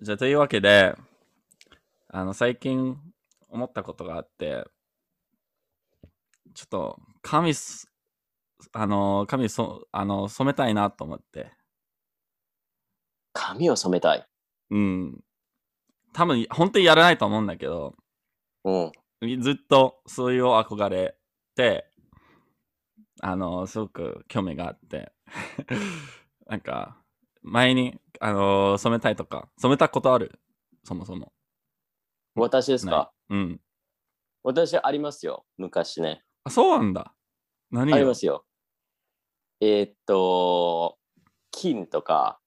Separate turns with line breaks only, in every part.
じゃあ、というわけで、あの、最近思ったことがあって、ちょっと、髪す、あの、髪そ、あの、染めたいなと思って。
髪を染めたい。
うん。多分、本当にやらないと思うんだけど、
うん。
ずっとそういう憧れて、あの、すごく興味があって、なんか、前に、あの、染めたいとか、染めたことある？そもそも。
私ですか？
うん。
私ありますよ。昔ね。
あ、そうなんだ。何よ
ありますよ。えーっと、金とか、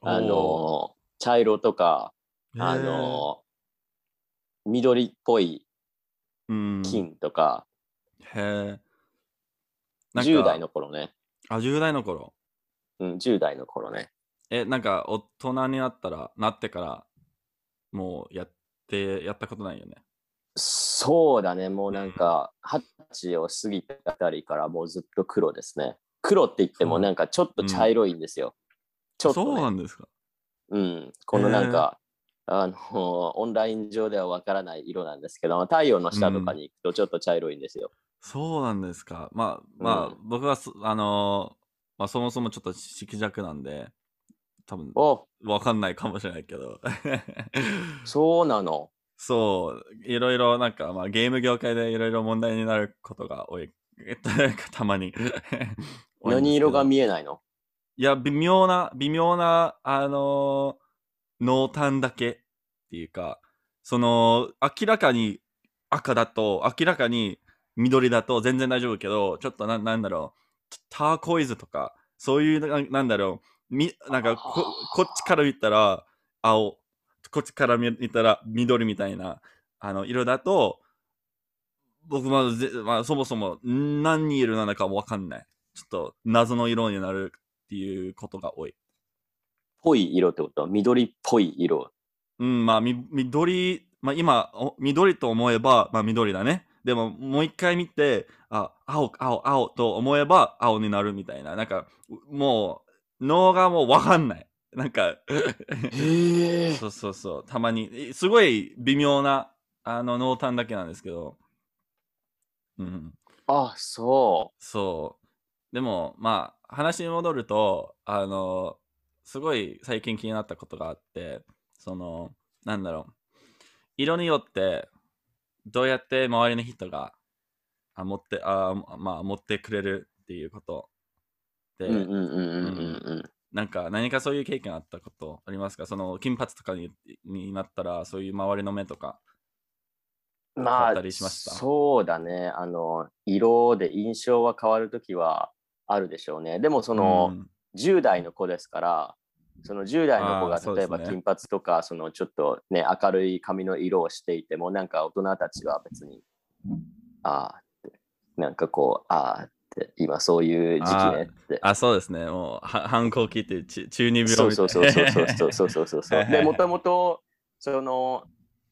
あの、茶色とか、あの、緑っぽい金とか、
へえ。なんか
10代の頃ね。
あ、10代の頃。
うん、10代の頃ね。
え、なんか、大人になったら、なってから、もうやって、やったことないよね？
そうだね。もうなんか、二十歳を過ぎたあたりからもうずっと黒ですね。黒って言ってもなんかちょっと茶色いんですよ。ちょっと、ね。
そうなんですか？
うん、このなんか、あの オンライン上ではわからない色なんですけど太陽の下とかに行くとちょっと茶色いんですよ。
そうなんですか。まあ、まあ、
うん
僕はそ、あのーまあ、そもそもちょっと色弱なんで、多分、
お
わかんないかもしれないけど。
そうなの。
そう、いろいろなんか、まあ、ゲーム業界でいろいろ問題になることが多い。たまに。
何色が見えないの？
いや、微妙な、微妙な、あのー濃淡だけっていうか、その、明らかに赤だと、明らかに緑だと全然大丈夫けど、ちょっとな、なんだろう、ターコイズとか、そういうな、なんだろう、み、なんかこ、こっちから見たら青、こっちから見たら緑みたいな、あの、色だと、僕まずぜ、まあ、そもそも何色なのかもわかんない。ちょっと謎の色になるっていうことが多い。
ぽい色ってこと？緑っぽい色。
うん、まあ、み緑、まあ今、お緑と思えば、まあ緑だね。でも、もう一回見て、あ、青、青、青と思えば青になるみたいな。なんか、もう、脳がもうわかんない。なんか。そうそうそう、たまに、すごい微妙な、あの、濃淡だけなんですけど、うん。
あ、そ
そう。でも、まあ、話に戻ると、あの、すごい最近気になったことがあって、その、なんだろう。色によって、どうやって周りの人が、あ、持って、あ、まあ、持ってくれるっていうこと。なんか、何かそういう経験あったことありますか？その、金髪とかにになったら、そういう周りの目とか。
まあ
変わったりしました？
そうだね。あの、色で印象は変わるときはあるでしょうね。でもその、
うん
10代の子ですから、その10代の子が例えば金髪とか、そのちょっとね、明るい髪の色をしていても、なんか大人たちは別に、ああなんかこう、ああ今そういう時期ねって。
あ、そうですね。もう、は反抗期ってち中二病みたいな。
そうそうそうそうそうそう。で、もともと、その、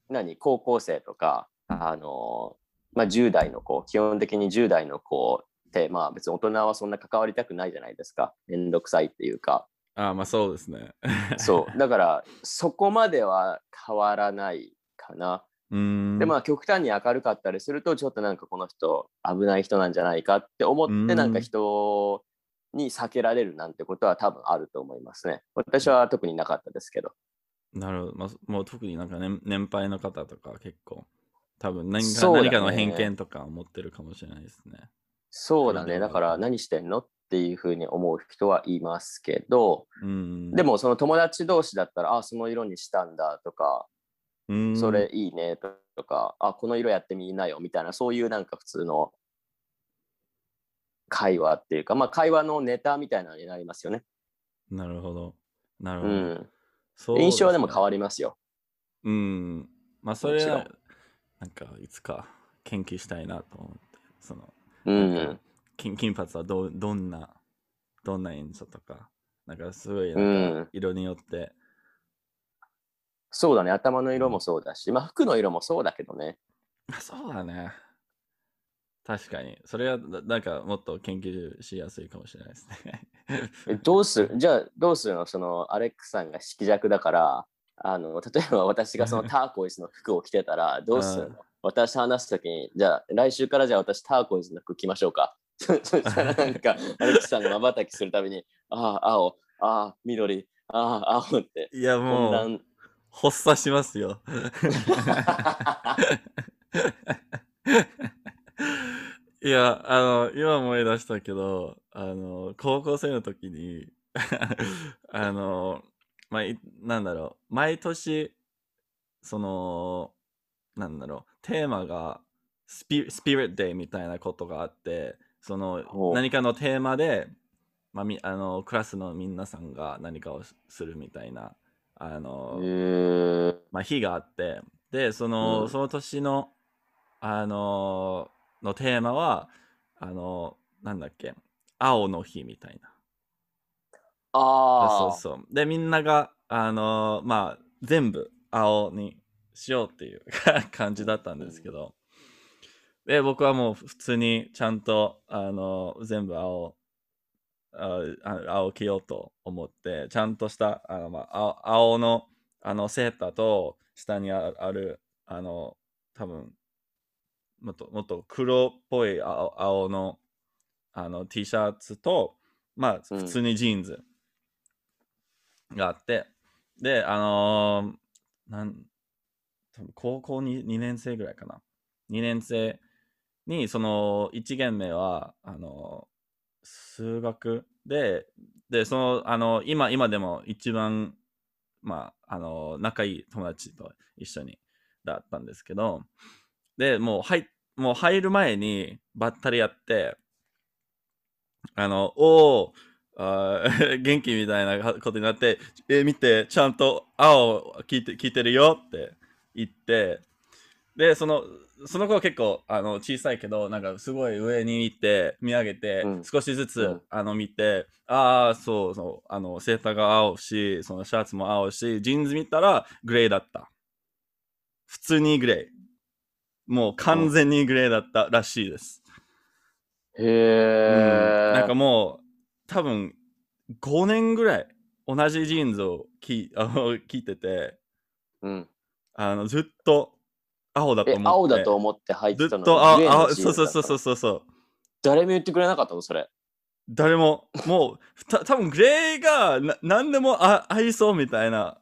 何、高校生とか、あの、まあ、10代の子、基本的に10代の子って、まあ別に大人はそんな関わりたくないじゃないですか。めんどくさいっていうか。
あまあそうですね。
そう。だから、そこまでは変わらないかな。
う。ん。
で、まあ極端に明るかったりすると、ちょっとなんかこの人危ない人なんじゃないかって思って、
うん
なんか人に避けられるなんてことは多分あると思いますね。私は特になかったですけど。
なるほど。まあ、もう特になんか、ね、年配の方とか結構、多分何か,、何かの偏見とか持ってるかもしれないですね。
そうだね。
だ
から何してんのっていうふうに思う人はいますけど、
うん。
でもその友達同士だったら、あ、その色にしたんだとか、
うん、
それいいねとか、あ、この色やってみなよみたいな、そういうなんか普通の会話っていうか、まあ会話のネタみたいなのになりますよね。
なるほど。なるほど。
うん。
そう
印象はでも変
わ
わりますよ。
うん。まあそれはなんかいつか研究したいなと思って、その、
うん。
金金髪はどうどんな、どんな印象とか、なんかすごい
うん
なんか色によって、
そうだね。頭の色もそうだし、まあ服の色もそうだけどね。
あ そうだね。確かに。それはななんかもっと研究しやすいかもしれないですね。
えどうする？じゃあどうするの？そのアレックさんが色弱だから、あの例えば私がそのターコイズの服を着てたら どうするの、私話すときに、じゃあ来週からじゃあ私ターコイズの服着ましょうか。そしたらなんか、アレクさんが瞬きするたびに、ああ、青、ああ、緑、ああ、青って。
いや、もう、発作しますよ。いや、あの、今思い出したけど、あの、高校生の時に、あの、まあ、いなんだろう、毎年、その、なんだろう、テーマがスピ、スピリットデイみたいなことがあって、その何かのテーマで、まあ、みあの、クラスの皆さんが何かをするみたいな、あの、まあ、日があってでその,、
うん。
その年のあののテーマはあのなんだっけ青の日みたいな。
ああ、
そうそう。でみんながあのまあ全部青にしようっていう 感じだったんですけど。で僕はもう普通にちゃんとあの全部青青着ようと思ってちゃんとしたあの、まあ、青のあのセーターと下にあるあの多分もっともっと黒っぽい青青のあの T シャツとまあ普通にジーンズがあって、であのーなん多分高校に 2, 年生ぐらいかな2年生にその1限目はあの数学。ででそのあの今今でも一番まああの仲いい友達と一緒にだったんですけどでもう入もう入る前にばったりやってあのおお 元気みたいなことになって、え見て、ちゃんと青聞いて聞いてるよって言って、で、その、その子は結構あの小さいけど、なんかすごい上に見て、見上げて、
うん
少しずつ、
うん
あの見て、ああ、そうそう、あのセーターが青し、そのシャツも青し、ジーンズ見たらグレーだった。普通にグレー。もう完全にグレーだったらしいです。
へえ、
なんかもう多分5年ぐらい同じジーンズを着あの着てて
うん、
あのずっと青だと
え
思って。
青だと思って入っ
ず
てたの
っと青青そうそうそうそうそう。
誰も言ってくれなかったのそれ。
誰ももうた多分グレーがな何でもあ合いそうみたいな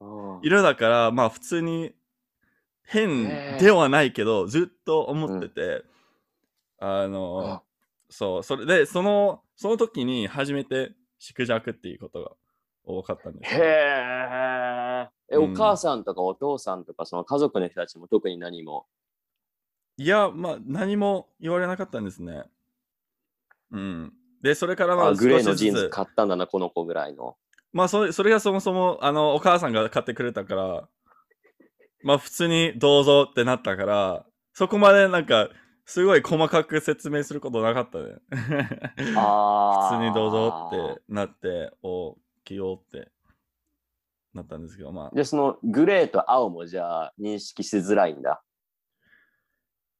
うん。
色だからまあ普通に変ではないけどずっと思ってて、あのそうそれでそのその時に初めて縮弱っていうことが多かったんです
へ
よ
え。え、
うん
お母さんとかお父さんとかその家族の人たちも特に何も？
いや、まあ、何も言われなかったんですね。うん。で、それからまあ、
あグレーのジーンズ買ったんだな、この子ぐらいの。
まあそれ、それがそもそも、あの、お母さんが買ってくれたから、まあ、普通にどうぞってなったから、そこまでなんか、すごい細かく説明することなかったね。
あ
普通にどうぞってなって、お、着ようってなったんですけど、まあ、
で、そのグレーと青もじゃあ認識しづらいんだ？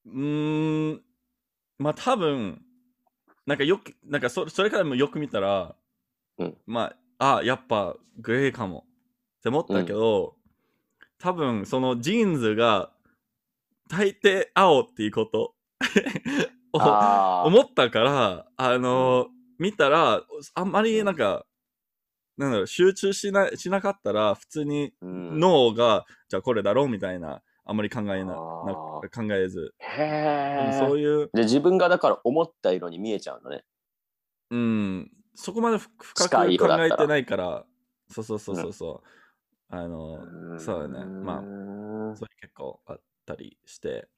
うーん、まあ多分、なんかよく、なんかそそれからもよく見たら、
うん。
まあ、あ、やっぱグレーかもって思ったけど、多分そのジーンズが大抵青っていうことを 思ったから、あの見たら、あんまりなんか、なんだろう、集中しなしなかったら、普通に
うん。
脳が、じゃあこれだろうみたいな、あんまり考えな、な考えず、
へえ。
そういう、
で、自分がだから思った色に見えちゃうのね。
うん、そこまでふ深く考えてないから、そうそうそうそうそう、あの、そうだね、まあ、
あ
それ結構あったりして、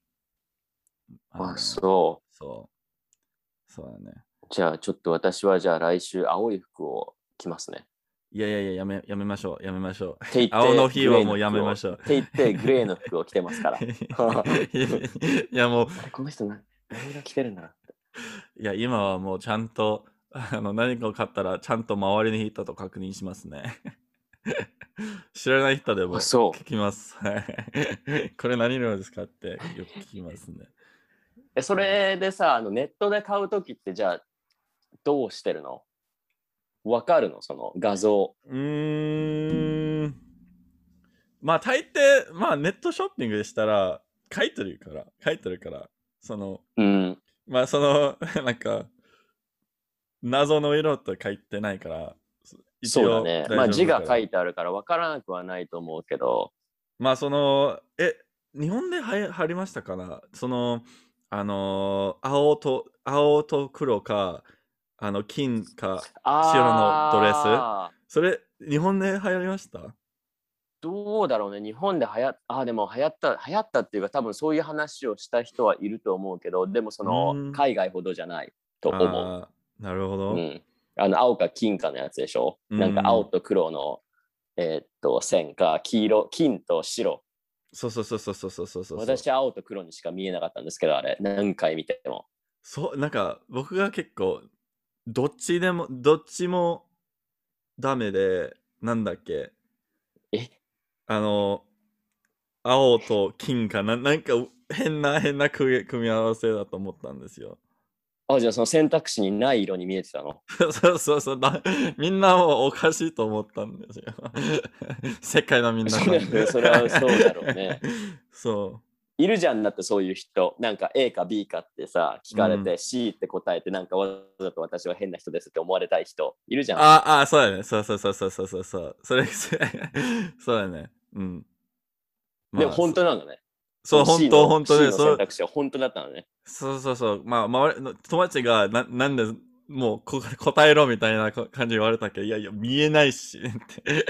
あ、
の
そう。
そう、そうだね。
じゃあちょっと私はじゃあ来週青い服を着ますね。
いやいやいや、やめやめましょう、やめましょう。
って言って
青の日はもうやめましょう。
って言ってグレーの服を着てますから。あ
いやもう、
れこの人な何が着てるんだ
いや、今はもうちゃんと、あの、何かを買ったら、ちゃんと周りの人と確認しますね。知らない人でも
あそう
聞きます。はい。これ何色ですかってよく聞きますね。
えそれでさあのネットで買う時ってじゃあどうしてるの？わかるの？その画像。
うーん。まあ大抵、まあネットショッピングでしたら、書いてるから、書いてるから、その、
うん。
まあその、なんか、謎の色と書いてないから、一
そうだ
応
ね。まあ字が書いてあるから分からなくはないと思うけど、
まあその、え、日本ではや入りましたかな？その、あのー青と、青と黒か、あの、金か、白のドレス。それ、日本で流行りました？
どうだろうね。日本で流行っあーでも流行った、流行ったっていうか多分そういう話をした人はいると思うけど、でもその
うん。
海外ほどじゃないと思う。
なるほど。
うん、あの青か金かのやつでしょ、
うん。
なんか青と黒の、えーっと線か黄色金と白。
そうそうそうそうそうそうそうそう。
私は青と黒にしか見えなかったんですけどあれ。何回見ても。
そう、なんか僕が結構、どっちでも、どっちもダメで、なんだっけ、
え？
あの、青と金かな、なんか変な変な組み合わせだと思ったんですよ。
あじゃあその選択肢にない色に見えてたの？
そうそうそうだ、みんなもおかしいと思ったんですよ。世界のみんな
それそれはそうだろうね。
そ
いるじゃんだってそういう人なんか A か B かってさ聞かれて、
う
C って答えてなんかわざと私は変な人ですって思われたい人いるじ
う。
ゃん
ああ、そうだね。そうそうそうそうそうそうそう。それ、そうだね。うん。
でも本当なのね
そう、本当、
の
本当で、う
選択肢は本当だったのね
そうそうそう。まあ、周りの友達がな、なんで、もうこ答えろみたいな感じ言われたけど、いやいや、見えないし、って。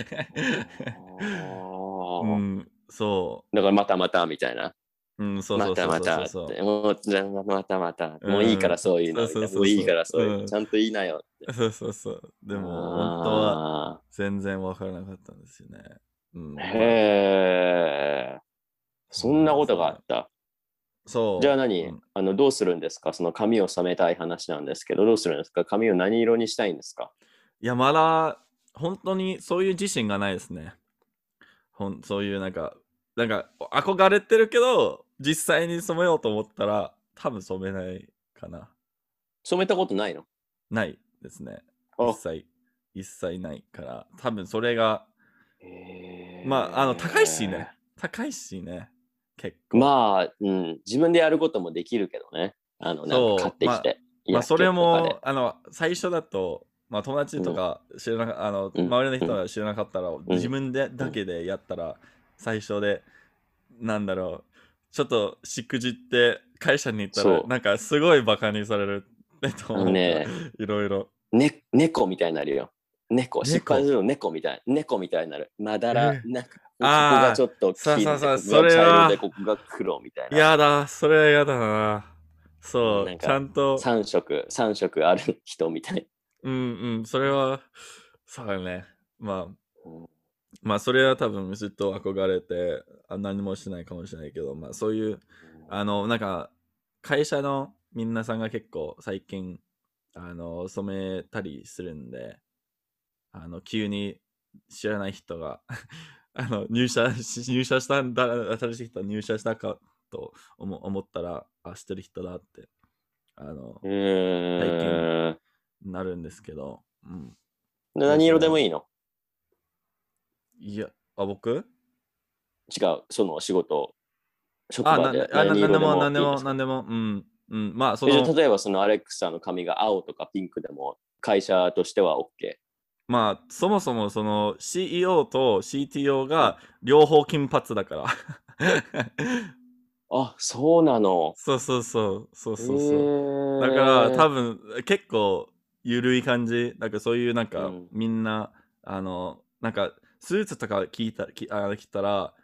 あー
うん、そ
だからまたまたみたいな
う。うん、そうそうそう
またまたもうじゃあまたまた、
うん
もういいからそういうの、
そうそうそうそう
もういいからそういうの、
うん
ちゃんと言いなよって。
そうそうそう。でも、本当は
は。
全然わからなかったんですよね。うん、
へえ。そんなことがあった。
そう。
じゃあ何、
うん
あのどうするんですか？その髪を染めたい話なんですけど、どうするんですか？髪を何色にしたいんですか？
いや、まだ、本当にそういう自信がないですね。ほんそういうなんか、なんか、憧れてるけど、実際に染めようと思ったら、多分染めないかな。
染めたことないの？
ないですね。
あ
一切、一切ないから、多分それが、
へー
まあ、あの、高いしね。高いしね。結構。
まあ、うん、自分でやることもできるけどね。あの、なんか買ってきて。
まあ、それも、あの、最初だと、まあ、友達とか知らなか、あの、
うん
周りの人が知らなかったら、自分でだけでやったら、最初で、なんだろう、ちょっとしくじって会社に行ったらなんかすごいバカにされるってと
ね
いろいろ。
ね、猫みたいになるよ。猫、
猫？
失敗するの猫みたい。猫みたいになる。まだら、
え
なんか、ここがちょっと金
そうそうそう
でここが
それは
で、ここが黒みたいな。
やだ、それはやだな。そう、ちゃんと、
3色、三色ある人みたい。
うんうん、それは、そうだね。まあ、
うん
まあ、それは多分ずっと憧れて、あ何もしないかもしれないけど、まあ、そういう、あの、なんか、会社の皆さんが結構最近、あの、染めたりするんで、あの、急に知らない人が、あの、入社し、入社したんだ、新しい人が入社したかと思思ったら、あ、知ってる人だって、あの
う、ーん。
なるんですけど、うん。
何色でもいいの？
いや、あ、僕？
違う、その仕事、職場で
あなんでも、なんでも、なんでも、うん。うん、まあ、その、
例えばそのアレックサの髪が青とかピンクでも会社としては OK。
まあ、そもそもその CEO と CTO が両方金髪だから。
あ、そうなの？
そうそうそう、そうそうそう。
う
だから多分結構ゆるい感じ。なんかそういうなんか、
うん
みんな、あの、なんかスーツとか聞いたきあ着たら、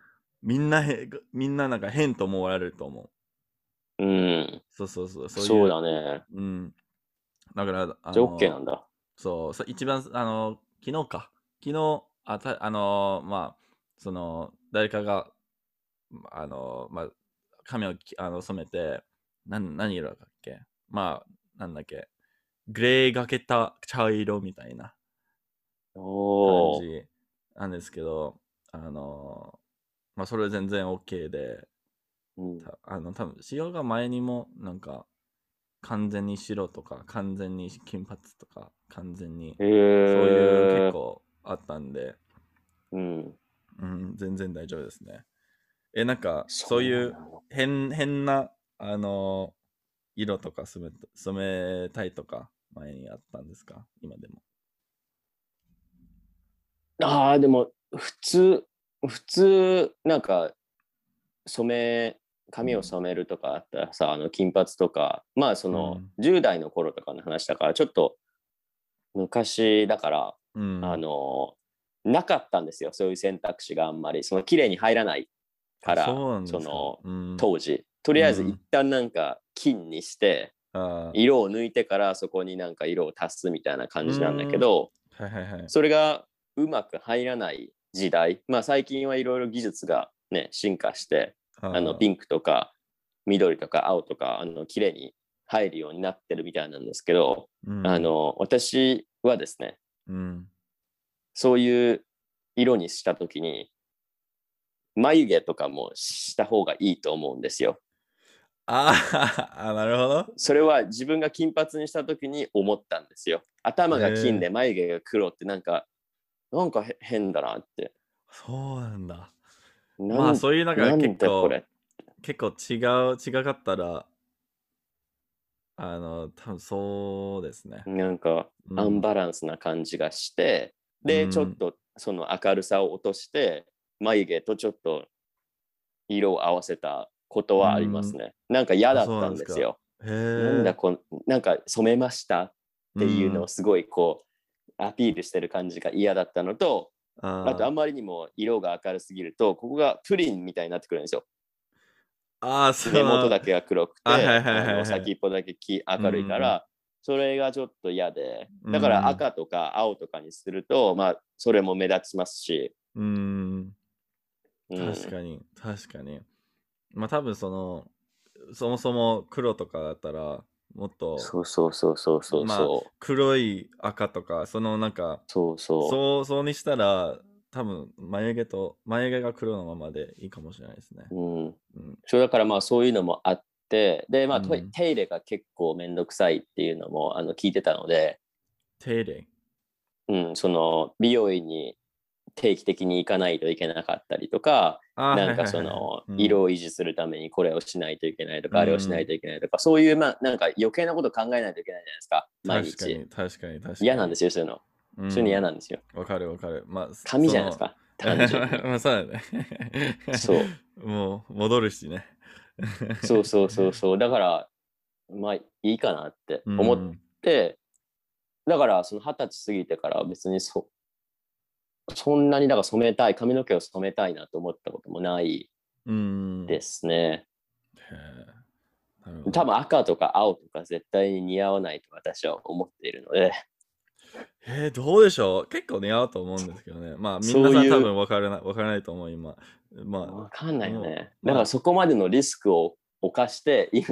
みんなへ、みんななんか変と思われると思う。
うん。
そうそうそう。そう
そうだね。
うん。だから、あ
じゃあ
の
OK なんだ。
そう、さ一番、あの、昨日か。昨日、あたあの、まあ、その、誰かが、あの、まあ、髪をきあの染めて、なん何色だっけ？まあ、なんだっけ？グレーがけた茶色みたいな感じなんですけど、あの、まあ、それ全然 OK で、
うん
たあの、多分仕様が前にも、なんか、完全に白とか、完全に金髪とか、完全に、
へ
そういう
え
結構あったんで、
うん。
うん、全然大丈夫ですね。え、なんか、そうい
な
う
の
変変な、あの色とか染め染めたいとか、前にあったんですか？今でも。
ああ、でも、普通、普通、なんか、染め、髪を染めるとかあったらさ、あの金髪とか、まあその、10代の頃とかの話だから、ちょっと昔だから、
うん。
あの、なかったんですよ、そういう選択肢があんまり、その綺麗に入らないから、
そ
の、
うん、
当時。とりあえず
うん。
一旦なんか金にして、
あー。
色を抜いてからそこになんか色を足すみたいな感じなんだけど、
はいはいはい。
それがうまく入らない時代、まあ最近はいろいろ技術がね、進化して、あのピ
ン
ンクとか緑とか青とか、あの綺麗に入るようになってるみたいなんですけど、
うん、
あの、私はですね、
うん、
そういう色にしたときに、眉毛とかもした方がいいと思うんですよ。
あー あ、なるほど。
それは自分が金髪にしたときに思ったんですよ。頭が金で眉毛が黒ってなんか、なんかへ変だなって。
そうなんだ。
なん
まあそういうなんか
なん
結構
だこれ？
結構違う違かったらあの多分そうですね。
なんか
うん
アンバランスな感じがして、で、
うん
ちょっとその明るさを落として、眉毛とちょっと色を合わせたことはありますね。なんか嫌だったんですよ。
へ
なんだ
え。
こんなんか染めましたっていうの
ん
をすごいこう、アピールしてる感じが嫌だったのと、
あ
あとあまりにも色が明るすぎると、ここがプリンみたいになってくるんですよ。
あー、そう。
根元だけが黒くて、
あはいはいはいはい
あの先っぽだけき明るいから、それがちょっと嫌で、だか
うん
ら赤とか青とかにすると、まあ、それも目立ちますし、
うん。
うん。
確かに、確かに。まあ多分その、そもそも黒とかだったら、もっと
そうそうそうそうそう
まあ
そう、
黒い赤とか、そのなんか、
そうそう
そう、そうにしたら、多分眉毛と、眉毛が黒のままでいいかもしれないですね。
うん、
うん。
そうだからまあそういうのもあって、で、まあ、と
うん
手入れが結構めんどくさいっていうのもあの聞いてたので、
手入れ？
うん、その美容院に定期的に行かないといけなかったりとか、なんかその
うん
色を維持するためにこれをしないといけないとか、
うん
あれをしないといけないとか、そういうまあなんか余計なこと考えないといけないじゃないですか、毎日。
確かに、確かに。
嫌なんですよ、そういうの。
うん
そういうの嫌なんですよ。
わかるわかる。まあ、
紙じゃないですか、単純に。
まあ、そうだね。
そう。
もう、戻るしね。
そうそうそうそう。だから、まあいいかなって思っ
うん
て、だからその二十歳過ぎてから別にそそんなにだから染めたい、髪の毛を染めたいなと思ったこともない
うん。。
ですすね。多分赤とか青とか絶対に似合わないと私は思っているので、
えー、どうでしょう？結構似合うと思うんですけどね。まあ、みんなさん多分分からない分からないと思う、今。ま
わかんないよね。
まあ
だからそこまでのリスクを犯してい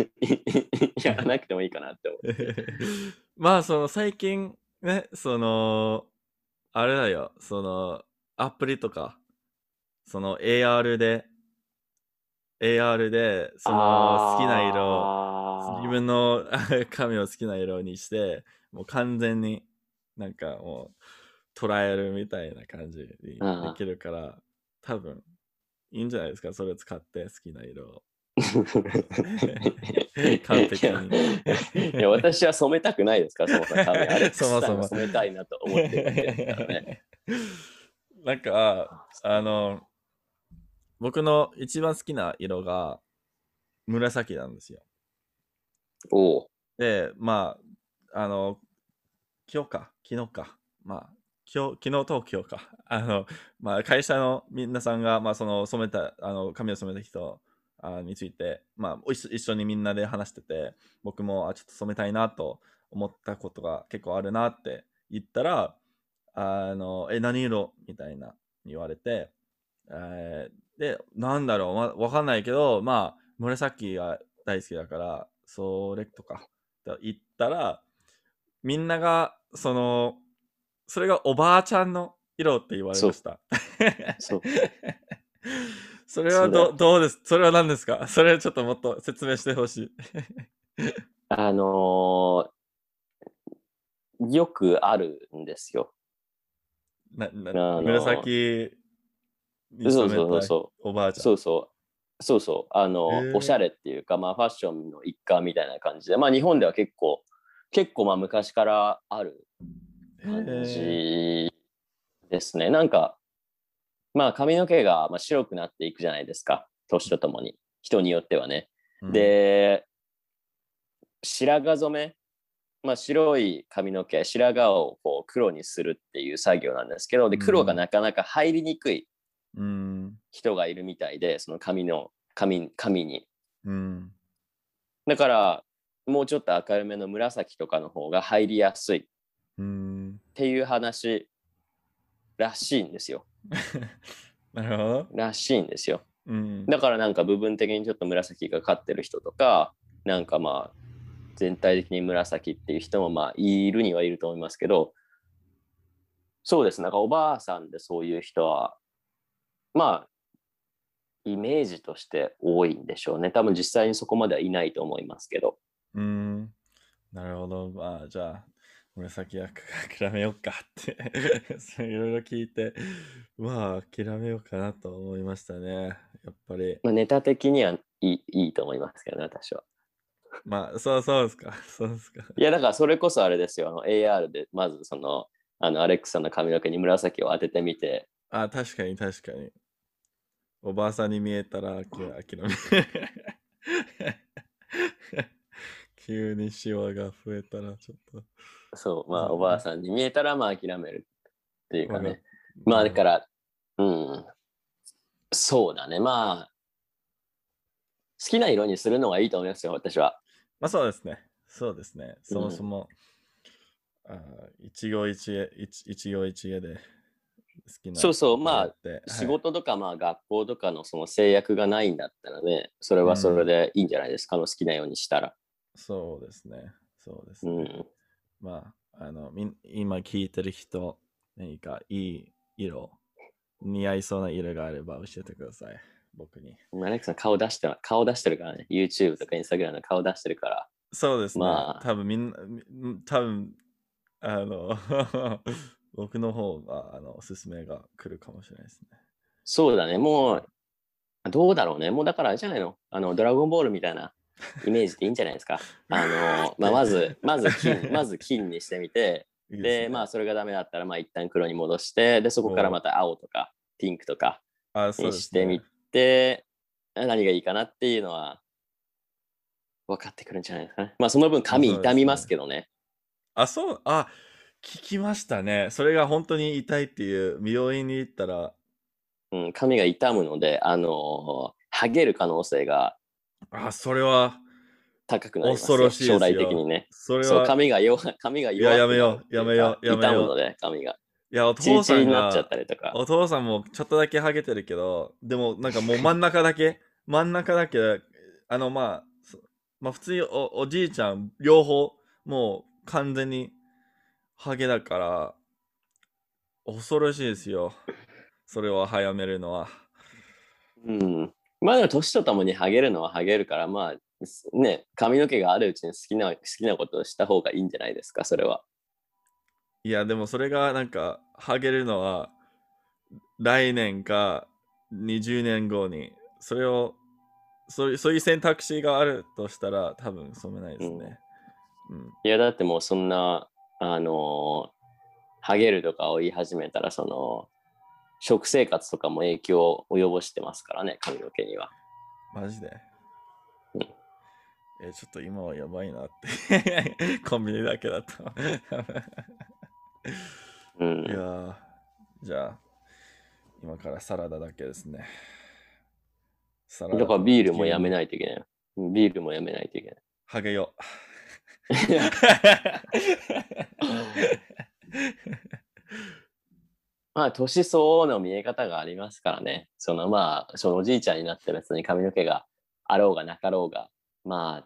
やらなくてもいいかなって思う。
あ。まあ、その最近、ね、その、あれだよ、その、アプリとか、その AR で、AR で、その好きな色、自分の 髪を好きな色にして、もう完全になんかもう捉えるみたいな感じにできるから、多分いいんじゃないですか、それを使って好きな色を。完璧に
いや私は染めたくないですから、そもそも髪。アレックス
そも。そも
染めたいなと思ってるからね。
なんか、あの、僕の一番好きな色が紫なんですよ。
おう
で、まあ、あの、今日か、昨日か、まあ、今日、昨日と今日か、あの、まあ、会社の皆さんが、まあ、その染めた、あの、髪を染めた人あについて、まあ、お一緒一緒にみんなで話してて、僕も、あ、ちょっと染めたいなと思ったことが結構あるなって言ったら、あの、え、何色？みたいな言われて、えーで、なんだろう、わわかんないけど、まあ、紫が大好きだから、それとか、と言ったら、みんなが、その、それがおばあちゃんの色って言われました。
そ
れはどどうです？それは何ですか？それちょっともっと説明してほしい。
あのーよくあるんですよ。
なな
あの
紫に
そうそうそう。
おばあちゃん。
そうそう。そうそう。あの、
へー
おしゃれっていうか、まあファッションの一環みたいな感じで、まあ日本では結構、結構まあ昔からある感
へ
じですね。なんか、まあ髪の毛がまあ白くなっていくじゃないですか。年とともに。人によってはね。
うん、
で、白髪染め、まあ、白い髪の毛、白髪をこう黒にするっていう作業なんですけど、で、黒がなかなか入りにくい
うん。
人がいるみたいで、その髪の、髪、髪に。
うん。
だから、もうちょっと明るめの紫とかの方が入りやすいっ
うん。
ていう話らしいんですよ。
なるほど。
らしいんですよ。
うん。
だからなんか部分的にちょっと紫がかってる人とか、なんかまあ全体的に紫っていう人もまあいるにはいると思いますけど、そうです。なんかおばあさんでそういう人は、まあイメージとして多いんでしょうね。多分実際にそこまではいないと思いますけど。
うん。なるほど。まあ、じゃあ、紫は諦 めようかって いろいろ聞いて、まあ、諦めようかなと思いましたね。やっぱり。
まあ、ネタ的にはいいいいと思いますけどね、私は。
まあ、そうそうですか。そうですか。
いや、だからそれこそあれですよ。あの AR でまずその、あのアレックさんの髪の毛に紫を当ててみて、
あ、確かに確かに。おばあさんに見えたら諦諦め。急にシワが増えたらちょっと。
そう、まあ、
うん
おばあさんに見えたら、まあ、諦めるっていう
か
ね。まあ、だから、うん。そうだね。まあ、好きな色にするのがいいと思いますよ、私は。
まあそうですね。そうですね。そもそも、あ一期一会、一一期一会で好きな。
そうそうまあ
あ、はい
仕事とか、まあ、学校とかのその制約がないんだったらね、それはそれでいいんじゃないですか、あの好きなようにしたら。
そうですね。そうですね。
うん。
まあ、あの、みん今聞いてる人、何かいい色、似合いそうな色があれば教えてください。僕に。
アレックさん、顔出してる、顔出してるからね。YouTube とか Instagram の顔出してるから。
そうですね。
まあ
多分みんな、み多分あの、僕の方が、あの、おすすめが来るかもしれないですね。
そうだね、もう、どうだろうね。もうだからあれじゃないの？あの、ドラゴンボールみたいなイメージでいいんじゃないですか。あの、まあ、まず、まず金、まず金にしてみて、で、まあ、それがダメだったら、まあ、一旦黒に戻して、で、そこからまた青とか、ピンクとか
あ、そう
にしてみ
ね。
て、何がいいかなっていうのは、分かってくるんじゃないですかね。まあ、その分、髪痛みますけどね。
あ、そう、あ、聞きましたね。それが本当に痛いっていう、美容院に行ったら、
うん、髪が痛むので、あの剥げる可能性が
あ、それは、
高くなりますよ
恐ろしいですよ
将来的にね。
それは、
髪が弱髪が弱
いややめようやめようやめよう
痛むので、髪が。
いや、お父さんが
リになっちゃっ、たりとか。
お父さんもちょっとだけハゲてるけど、でもなんかもう真ん中だけ、真ん中だけ、あのまあ、そまあ普通におおじいちゃん両方、もう完全にハゲだから、恐ろしいですよ。それを早めるのは。
うん。まあでも年とともにハゲるのはハゲるから、まあすね、髪の毛があるうちに好きな好きなことをした方がいいんじゃないですか、それは。
いや、でもそれがなんか、ハゲるのは、来年か20年後に、それを、そういうそういう選択肢があるとしたら、多分染めないですね。うん。
いや、だってもうそんな、あのーハゲるとかを言い始めたら、その、食生活とかも影響を及ぼしてますからね、髪の毛には。
マジで？
うん
え、ちょっと今はやばいなって。コンビニだけだと。
うん
いや。ー、じゃあ、今からサラダだけですね。サ
だからビールもやめ
い。
ないといけない。うんビールもやめないといけない。
ハゲよ。
まあ、年相応の見え方がありますからね。そのまあ、そのおじいちゃんになって別に髪の毛があろうがなかろうが、ま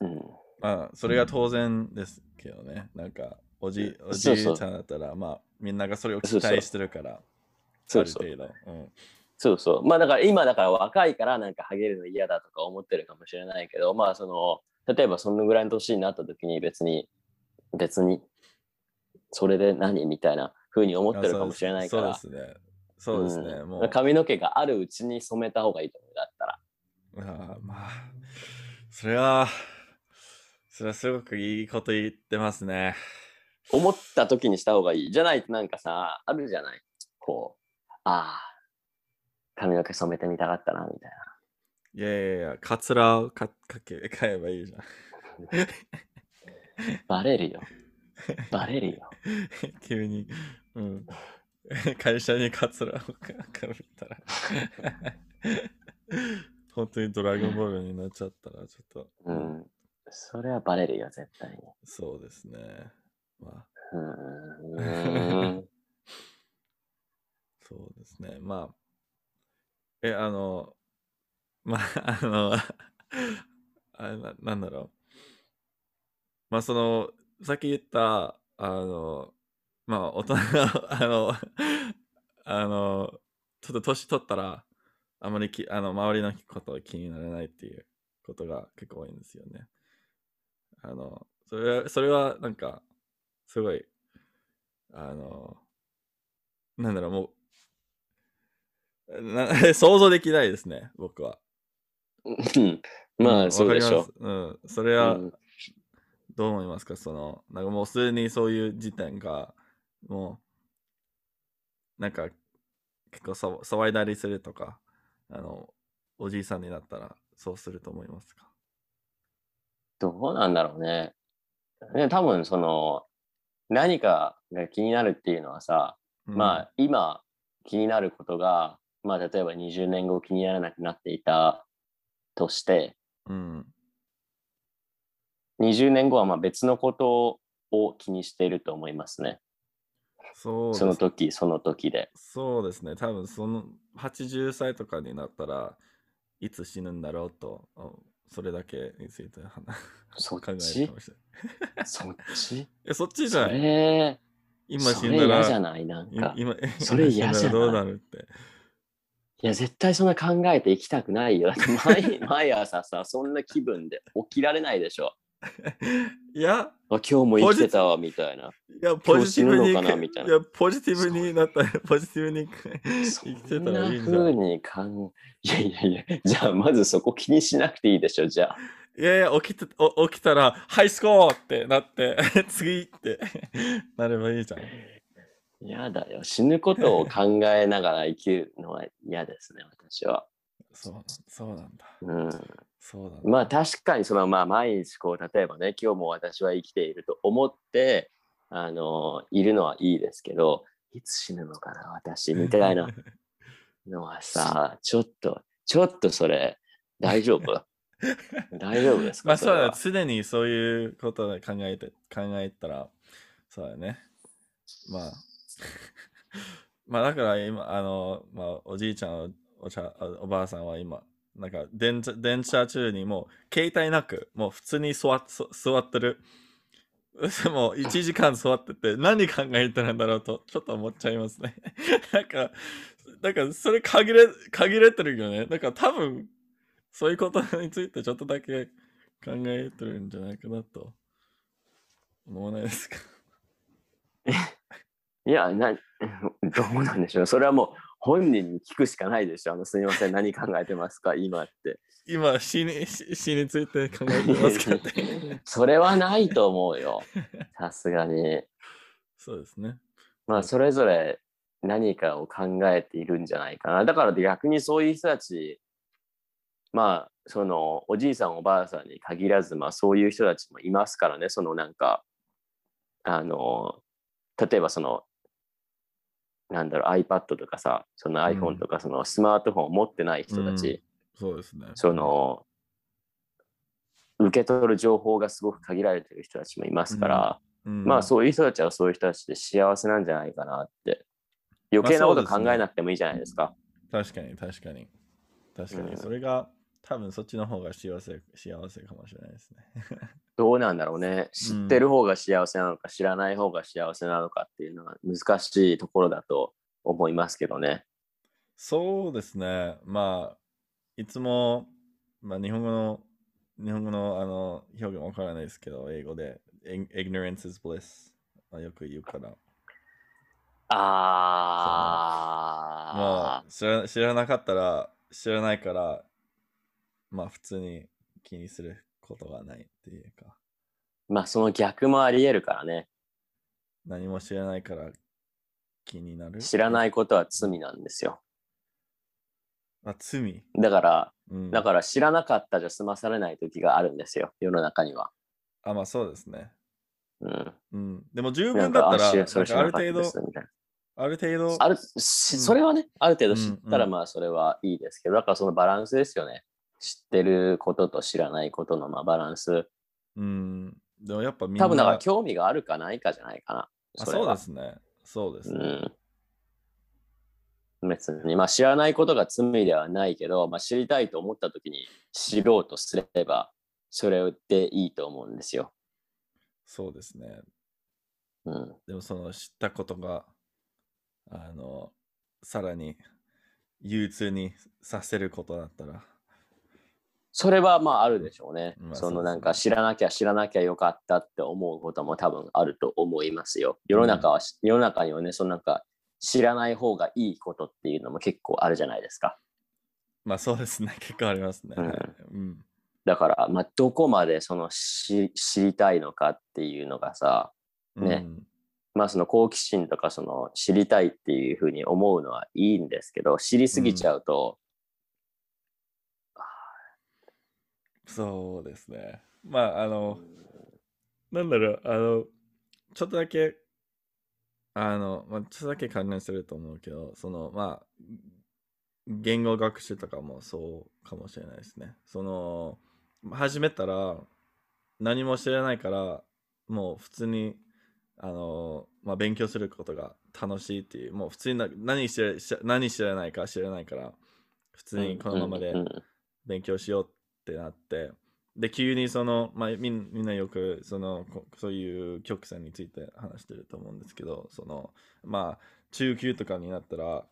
あ、うん。
まあ、それが当然ですけどね。なんか、おじおじいちゃんだったら、まあ、みんながそれを期待してるから、
そうそう
ある程度。うん
そうそう。まあだから今だから若いからなんかハゲるの嫌だとか思ってるかもしれないけど、まあその、例えばそのぐらいの年になった時に別に、別に、それで何みたいな風に思ってるかもしれないから、
そうですね。そうですね。
うん
もう。
髪の毛があるうちに染めた方がいいと思う。だったら。
あーまあ、それは、それはすごくいいこと言ってますね。
思った時にした方がいい。じゃないとなんかさ、あるじゃない。こう、ああ、髪の毛染めてみたかったな、みたい
いやいやいや、カツラをかかけ買えばいいじゃん。
な。バレるよ。バレるよ。
急に、うん。会社にカツラをかかぶったら。本当にドラゴンボールになっちゃったら、ちょっと、
うん。それはバレるよ、絶対に。
そうですね。まあ、
うーん。
そうですね。まあ、え、あの、まあ、あの、あれななんだろう。まあ、その、さっき言った、あの、まあ、大人が、あの、あの、ちょっと年取ったら、あまりきあの周りのことが気にならないっていうことが結構多いんですよね。あの、それは、それはなんか、すごい、あの、なんだろう、もう、な 想像できないですね、僕は。
うんまあ、そうでしょ
わかりますうん、それ
う。
は
うん
どう思いますか？その、なんかもうすでにそういう時点が、もう、なんか、結構さ騒いだりするとか、あの、おじいさんになったら、そうすると思いますか？
どうなんだろうね。ね多分、その、何かが気になるっていうのはさ、まあ、今気になることが、まあ、例えば20年後気にならなくなっていたとして、
あ、うん。
20年後はまあ別のことを気にしていると思いますね。
そう
その時、その時で。
そうですね。多分その80歳とかになったらいつ死ぬんだろうと、あそれだけについて話
そっ
考える
ち。そっち？
え、そっちじゃ
そ
ない
れ、
今
それ
死んだら、
嫌じゃない？なんか。
い今、
それ嫌じゃない？
どうなるって。
いや、絶対そんな考えていきたくないよ。毎毎朝さ、そんな気分で起きられないでしょ。
いや、
あ今日も生きてたわ、みたいな。
いや、ポジティブに、
今日死ぬのかなみたいない
や、ポジティブになったら、ポジティブに
そ
生きてたらいいんじゃ
風
ん。
に考え、いやいやいや、じゃあまずそこ気にしなくていいでしょ、じゃあ。
いやいや、起きてお起きたら、ハイスコアってなって、次ってなればいいじゃん。
嫌だよ。死ぬことを考えながら生きるのは嫌ですね、私は。
そうそうなんだ。
うん。
そうだ。
まあ確かにそのまあ毎日こう例えばね今日も私は生きていると思ってあのいるのはいいですけどいつ死ぬのかな私みたいな のはさちょっとちょっとそれ大丈夫？大丈夫ですか？
まあそうだ常にそういうことで考えて、考えたら、そうだね。まあ、まあだから今、あの、まあおじいちゃん、お茶あおばあさんは今、なんか電車電車中にもう携帯なく、もう普通に座っ座ってる。もう1時間座ってて何考えてるんだろうとちょっと思っちゃいますね。なんか、なんかそれ限れ限れてるよね。なんか多分そういうことについてちょっとだけ考えてるんじゃないかなと思わないですか？
いやなどうなんでしょうそれはもう本人に聞くしかないでしょ。あのすみません何考えてますか？今って。
今死に死死について考えてますかって。
それはないと思うよ。さすがに。
そうですね。
まあそれぞれ何かを考えているんじゃないかな。だから逆にそういう人たち、まあそのおじいさんおばあさんに限らず、まあそういう人たちもいますからね、そのなんか、あの、例えばその、なんだろう iPad とかさ、その iPhone とかそのスマートフォンを持ってない人たち、
そうですね。
その、受け取る情報がすごく限られてる人たちもいますから、
うん
まあそういう人たちはそういう人たちで幸せなんじゃないかなって。余計なこと考えなくてもいいじゃないですか。
確かに確かに。確かに。
うん
それが多分そっちの方が幸せ幸せかもしれないですね。
どうなんだろうね。知ってる方が幸せなのか、知らない方が幸せなのかっていうのは難しいところだと思いますけどね。
そうですね。まあ、いつも、まあ、日本語の、日本語のあの表現わからないですけど、英語で、Ig- ignorance is bliss。まあよく言うから。
あ
もう知ら知らなかったら知らないからまあ普通に気にすることがないっていうか
まあその逆もあり得るからね。
何も知らないから気になる？
知らないことは罪なんですよ。
あ罪、
だから、
うん、
だから知らなかったじゃ済まされない時があるんですよ。世の中には。
あまあそうですね
うん。
うんでも十分だったら
あ
る程度。ある程度
あるしそれはね、ある程度知ったら
うん
まあそれはいいですけど、だからそのバランスですよね。知ってることと知らないことのまあバランス。
うんでもやっぱみんな
多分だから興味があるかないかじゃないかな。
あそう
それは
ですねそうですね、
うん。別に、まあ知らないことが罪ではないけど、まあ知りたいと思った時に知ろうとすれば、それでいいと思うんですよ。
そうですね
うん。
でもその知ったことがあのさらに憂鬱にさせることだったら
それはまああるでしょうね。
まあ
そのなんか知らなきゃ知らなきゃよかったって思うことも多分あると思いますよ。世の中は、世の中にはね、そのなんか知らない方がいいことっていうのも結構あるじゃないですか。
まあそうですね。結構ありますね、
うん。だから、まあどこまでその知知りたいのかっていうのがさ、ね。
うん。
まあその好奇心とかその知りたいっていうふうに思うのはいいんですけど、知りすぎちゃうと、
そうですね。まああのなんだろうあのちょっとだけあの、まあ、ちょっとだけ関連すると思うけどそのまあ言語学習とかもそうかもしれないですね。その始めたら何も知らないからもう普通にあの、まあ、勉強することが楽しいっていうもう普通にな何知ら何知らないか知らないから普通にこのままで勉強しようっってなって。で急にその、まあ、みんなよくそのそういう曲線について話してると思うんですけどそのまあ中級とかになったら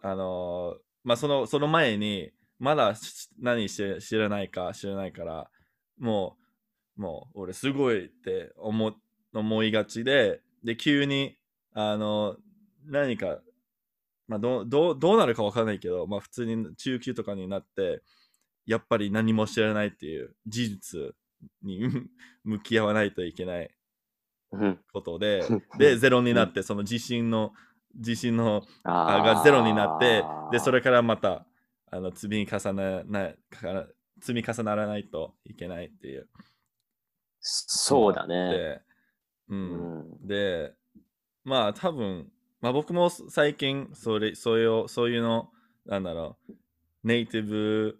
あのまあそのその前にまだ何して知らないか知らないからもうもう俺すごいって思思いがちでで急にあの何かまあ、どうどどうなるかわからないけど、まあ、普通に中級とかになってやっぱり何も知らないっていう事実に 向き合わないといけない
うん。
ことで でゼロになってその自信の自信のあがゼロになってでそれからまたあの積み重ねない積み重ならないといけないっていう。
そうだね。
で、う、
うん。ん
でまあ多分、まあ、僕も最近それそういうそういうのなんだろうネイティブ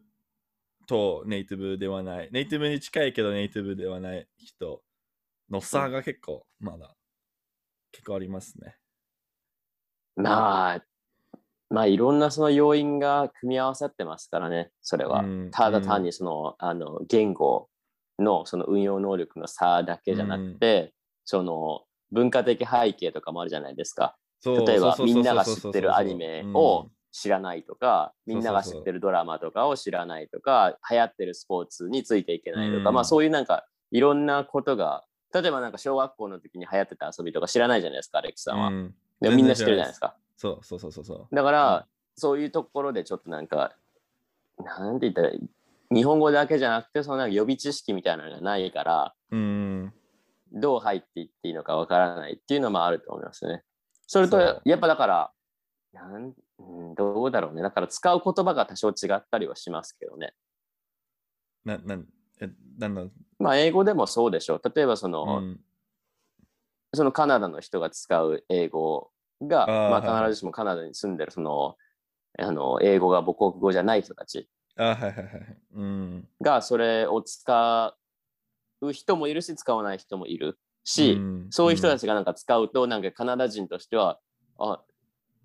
とネイティブではないネイティブに近いけどネイティブではない人の差が結構まだ結構ありますね。
まあ、まあいろんなその要因が組み合わさってますからね、それは。
うん
ただ単にその、あの言語のその運用能力の差だけじゃなくて、その文化的背景とかもあるじゃないですか。例えばみんなが知ってるアニメを知らないとか、
うん
みんなが知ってるドラマとかを知らないとか、流行ってるスポーツについていけないとか、
うん
まあそういうなんかいろんなことが、例えばなんか小学校の時に流行ってた遊びとか知らないじゃないですか、アレックさんは。
うん
でもみんな知ってるじゃないですか。
そうそうそうそうそう。
だから、そういうところでちょっとなんか、なんて言ったら日本語だけじゃなくて、そのなんか予備知識みたいなのがないから、
うん
どう入っていっていいのかわからないっていうのもあると思いますね。それとやっぱだから、なんうんどうだろうね。だから使う言葉が多少違ったりはしますけどね。
ななんえなんだ？
まあ、英語でもそうでしょう。例えばその、
うん
そのカナダの人が使う英語が、
あー
まあ、必ずしもカナダに住んでるその、あの英語が母国語じゃない人たち
あはいはいはい。うん。
がそれを使う人もいるし使わない人もいるし、
うん
そういう人たちがなんか使うとなんかカナダ人としてはあ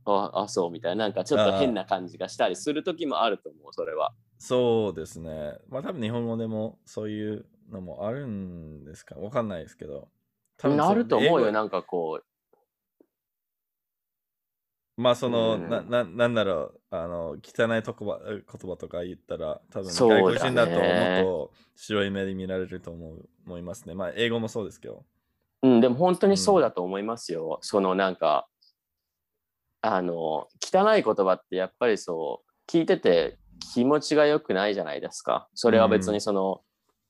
ああそうみたいななんかちょっと変な感じがしたりする時もあると思うそれは。
そうですね。まあ多分日本語でもそういうのもあるんですか？わかんないですけど。多分
なると思うよなんかこ
まあその、
うん
なななんだろうあの汚い言葉言葉とか言ったら多分外国人だともっと白い目で見られると思う思いますね。まあ英語もそうですけど。
う、うん、でも本当にそうだと思いますよ。そのなんかあの、汚い言葉ってやっぱりそう、聞いてて気持ちが良くないじゃないですか。それは別にその、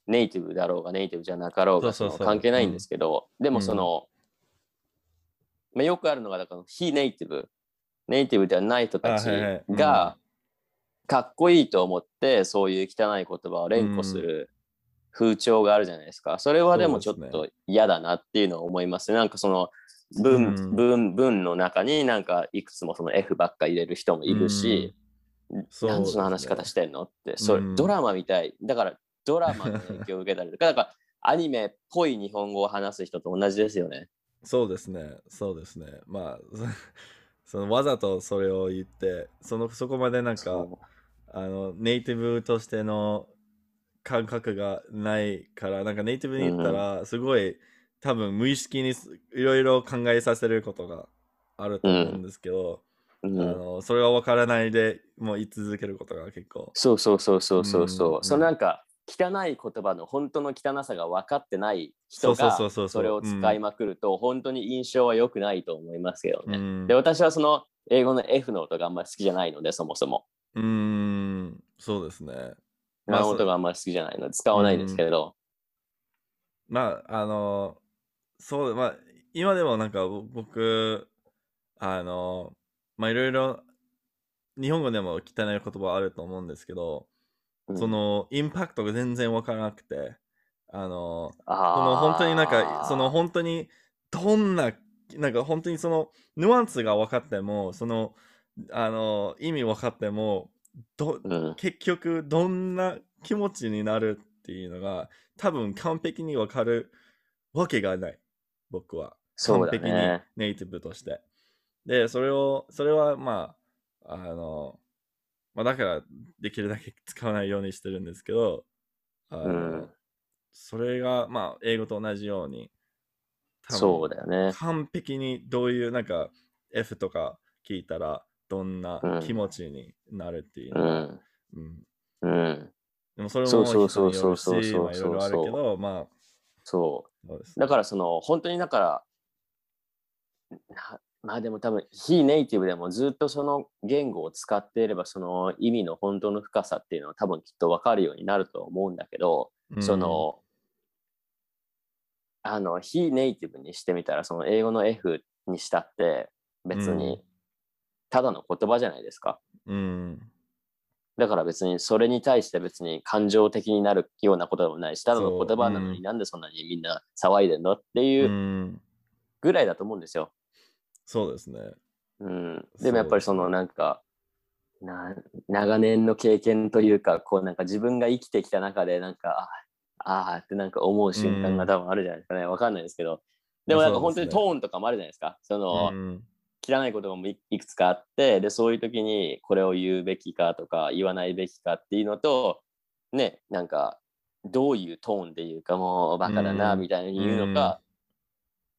ネイティブだろうがネイティブじゃなかろうが関係ないんですけど、でも
うん。
その、まあ、よくあるのが、だから非ネイティブ、ネイティブではない人たちが、かっこいいと思って、そういう汚い言葉を連呼する風潮があるじゃないですか。それはでもちょっと嫌だなっていうのを思います。なんかその文、
うん。
文、文の中になんかいくつもその F ばっか入れる人もいるし、
そう
なんでその話し方してんのって、それ
うん
ドラマみたい。だからドラマの影響を受けたりとか、だからアニメっぽい日本語を話す人と同じですよね。
そうですね、そうですね。まあ、そ そのわざとそれを言って、そのそこまでなんか、
そ
あのネイティブとしての感覚がないから、なんかネイティブに言ったら、すごい多分無意識にすいろいろ考えさせることがあると思うんですけど、
ううん
あのそれは分からないでもう言い続けることが結構。
そうそうそうそうそうそう。
うん
そのなんか汚い言葉の本当の汚さが分かってない人
そう
が
そうそうそう
それを使いまくると本当に印象は良くないと思いますけどね。
うん
で私はその英語の F の音があんまり好きじゃないのでそもそも。
うーん、そうですね。まあ
音があんまり好きじゃないので使わないですけど。
まあ、あの、そう、まあ、今でもなんかぼ僕、あの、まあいろいろ、日本語でも汚い言葉あると思うんですけど、
うん。
そのインパクトが全然わからなくて、あの、
あ
その本当になんか、
ー
その本当にどんな、なんか本当にそのヌアンスが分かっても、その、あの、意味分かっても、ど、
うん。
結局どんな気持ちになるっていうのが多分完璧にわかるわけがない僕は完璧に
ね。
ネイティブとしてでそれをそれはまああの、まあ、だからできるだけ使わないようにしてるんですけどあの、
うん
それがまあ英語と同じように
そうだよね。
完璧にどういうなんか F とか聞いたらどんな
うん
気持ちになるっていう
うん。
うん
うん。
でもそれも
そうそうそうそうそう
まあいろいろあるけど、まあ、
そう。だからその本当にだからなまあでも多分非ネイティブでもずっとその言語を使っていればその意味の本当の深さっていうのは多分きっと分かるようになると思うんだけど、
うん。
そ、のあの非ネイティブにしてみたらその英語の F にしたって別
うん。
にただの言葉じゃないですか。
うん、
だから別にそれに対して別に感情的になるようなことでもないし、ただの言葉なのになんでそんなにみんな騒いでんのっていううん。ぐらいだと思うんですよ。
そうですね。
うん、でもやっぱりそのなんかな長年の経験というかこうなんか自分が生きてきた中でなんかああーってなんか思う瞬間が多分あるじゃないですかね、わかんないですけど。でもなんか本当にトーンとかもあるじゃないですか。その、
うん、
汚い言葉もいいくつかあってでそういう時にこれを言うべきかとか言わないべきかっていうのとねなんかどういうトーンで言うかもうバカだな
うん。
みたいに言うのか、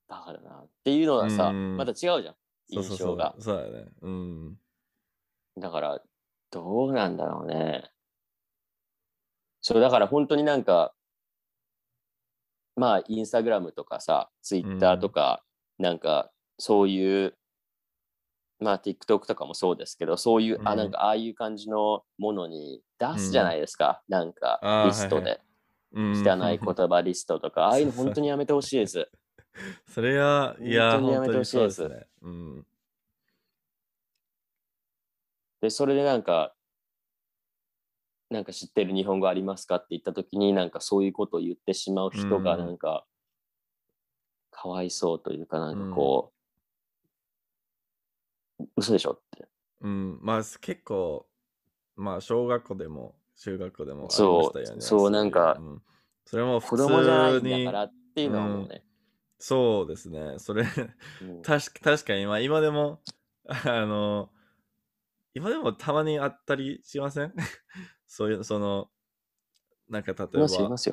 バカだなっていうのはさ、
うん。
また違うじゃん印象が。
そうだよね。うん。
だからどうなんだろうね。そうだから本当になんかまあインスタグラムとかさツイッターとか、なんかそういうまあ TikTok とかもそうですけどそういう、あ
うん。
なんかああいう感じのものに出すじゃないですか、なんか
あー
リストで、
うん。
汚い言葉リストとか、ああいうの本当にやめてほしいです。
それは、いや、
本当にやめてほしいです。
そうですね。うん。
で、それでなんか、なんか知ってる日本語ありますかって言ったときに、なんかそういうことを言ってしまう人が、
うん。
なんか、かわいそうというか、なんかこう、嘘でしょって。
うん、まあ結構、まあ小学校でも中学校でもありま
そう
したよね。
そうなんか
いうんそれも
子
普通
供じゃないん
に
だからっていうのはもうね。
そうですね。それ、
うん
確か確かに、まあ今でも、あの、今でもたまにあったりしません？そういう、その、なんか例えば、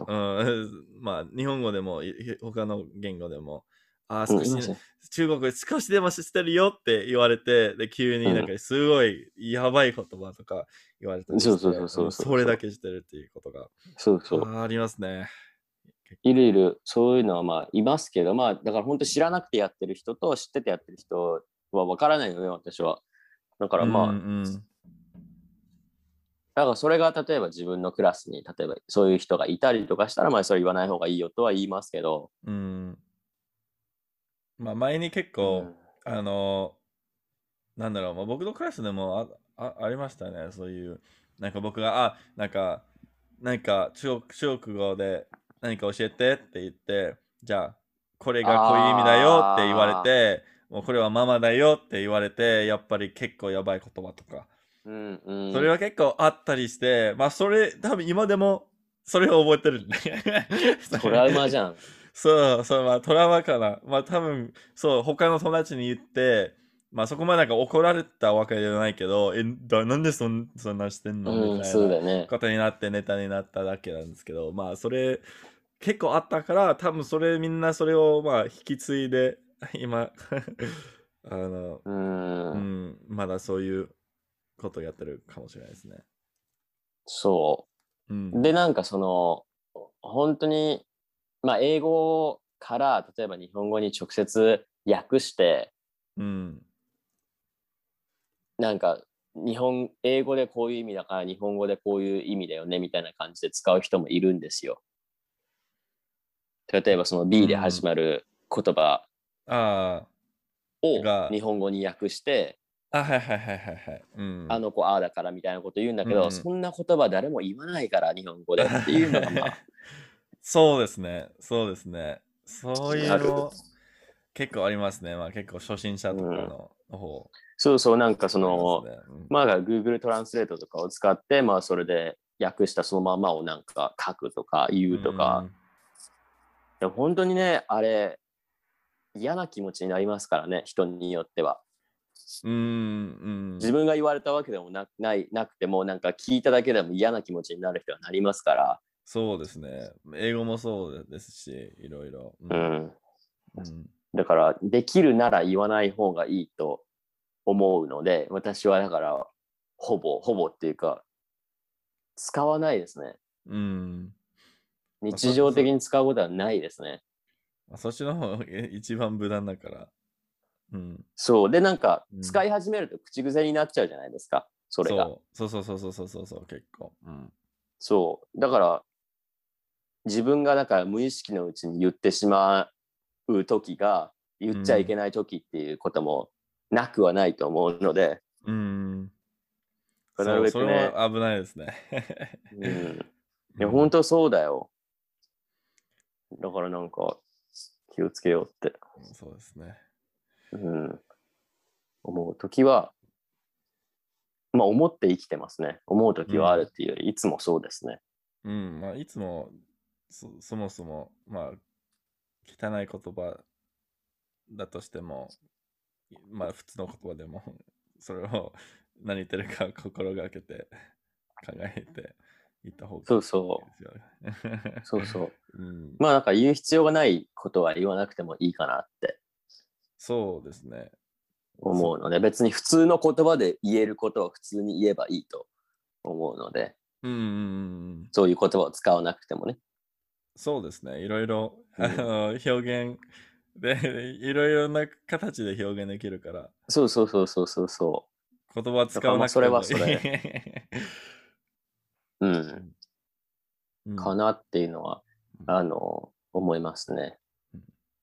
うん、まあ日本語でも、い他の言語でも、あー少し、
う
中国語少しでも知ってるよって言われて、で、急になんかすごいやばい言葉とか言われたりして、
そうそうそうそうそう
それだけ知ってるっていうことが
そうそう。
ありますね。
いるいる、そういうのはまあいますけど、まあだから本当知らなくてやってる人と知っててやってる人はわからないよね、私は。だからまあ、
うんうん
だからそれが例えば自分のクラスに、例えばそういう人がいたりとかしたら、まあそれ言わない方がいいよとは言いますけど、
うん。まあ前に結構、あの、なんだろう、まあ、僕のクラスでもああありましたね、そういう。なんか僕が、あ、なんか、何か中国中国語で何か教えてって言って、じゃあ、これがこういう意味だよって言われて、もうこれはママだよって言われて、やっぱり結構やばい言葉とか。
うんうん、
それは結構あったりして、まあそれ、多分今でもそれを覚えてるね。
トラウマじゃん。
そう、そう、まあトラウマかな。まあ多分、そう、他の友達に言って、まあそこまでなんか怒られたわけじゃないけど、え、だなんでそんそんなしてんの？
うん、
みたい
そうだね。
ことになってネタになっただけなんですけど、まあそれ結構あったから、多分それみんなそれをまあ引き継いで、今、あの、
う。
うんん、まだそういうことやってるかもしれないですね。
そ
うん
う。。で、なんかその、本当に、まあ英語から例えば日本語に直接訳して、
うん。
なんか日本、英語でこういう意味だから日本語でこういう意味だよねみたいな感じで使う人もいるんですよ。例えばその B で始まる言葉
あ
を
が
日本語に訳して、
あ、あ、はいはいはいはいはい。うん。
あの子ああだからみたいなこと言うんだけど、
うん
そんな言葉誰も言わないから日本語でっていうのがまあ
そうですね。そうですね。そういうの結構ありますね。まあ結構初心者とかの方。
そうそうなんかその、
ありますね
まあ Google トランスレートとかを使ってまあそれで訳したそのままをなんか書くとか言うとか、でも本当にねあれ嫌な気持ちになりますからね人によっては
うん。うん。うん。
自分が言われたわけでもなないなくてもなんか聞いただけでも嫌な気持ちになる人はなりますから、
そうですね。英語もそうですし、いろいろ。う
う。ん、
うん。
だからできるなら言わない方がいいと思うので私はだからほぼほぼっていうか使わないですね
うん。
日常的に使うことはないですね
まあそっちの方がえ一番無難だから。うん。
そうでなんか
うん
使い始めると口癖になっちゃうじゃないですかそれが
そうそうそうそうそうそうそう、結構。うん。
そう。だから、自分がだから無意識のうちに言ってしまう時が、言っちゃいけない時っていうこともなくはないと思うので、
うん。
なるべくね
そうそれは危ないですね。
うん、いや、本当そうだよ。だからなんか、気をつけようって、
そうですね。
うん、思う時は、まあ思って生きてますね。思う時はあるっていうより、いつもそうですね。
うん、まあ、いつもそ、そもそも、まあ、汚い言葉だとしても、まあ、普通の言葉でも、それを 何言ってるか 心がけて考えていった方がいい
そうそ
ですよね。
う。そうそう。
うん、
まあなんか言う必要がないことは言わなくてもいいかなって
そうですね。
思うので、別に普通の言葉で言えることを普通に言えばいいと思うので、
うんうんうんうん。
そういう言葉を使わなくてもね。
そうですね。いろいろ、
うん
あの表現で、いろいろな形で表現できるから、
そうそうそうそうそうそ
言葉使わなくても
だからまあそれは う。うん。
うん
かなっていうのは、あの、思いますね。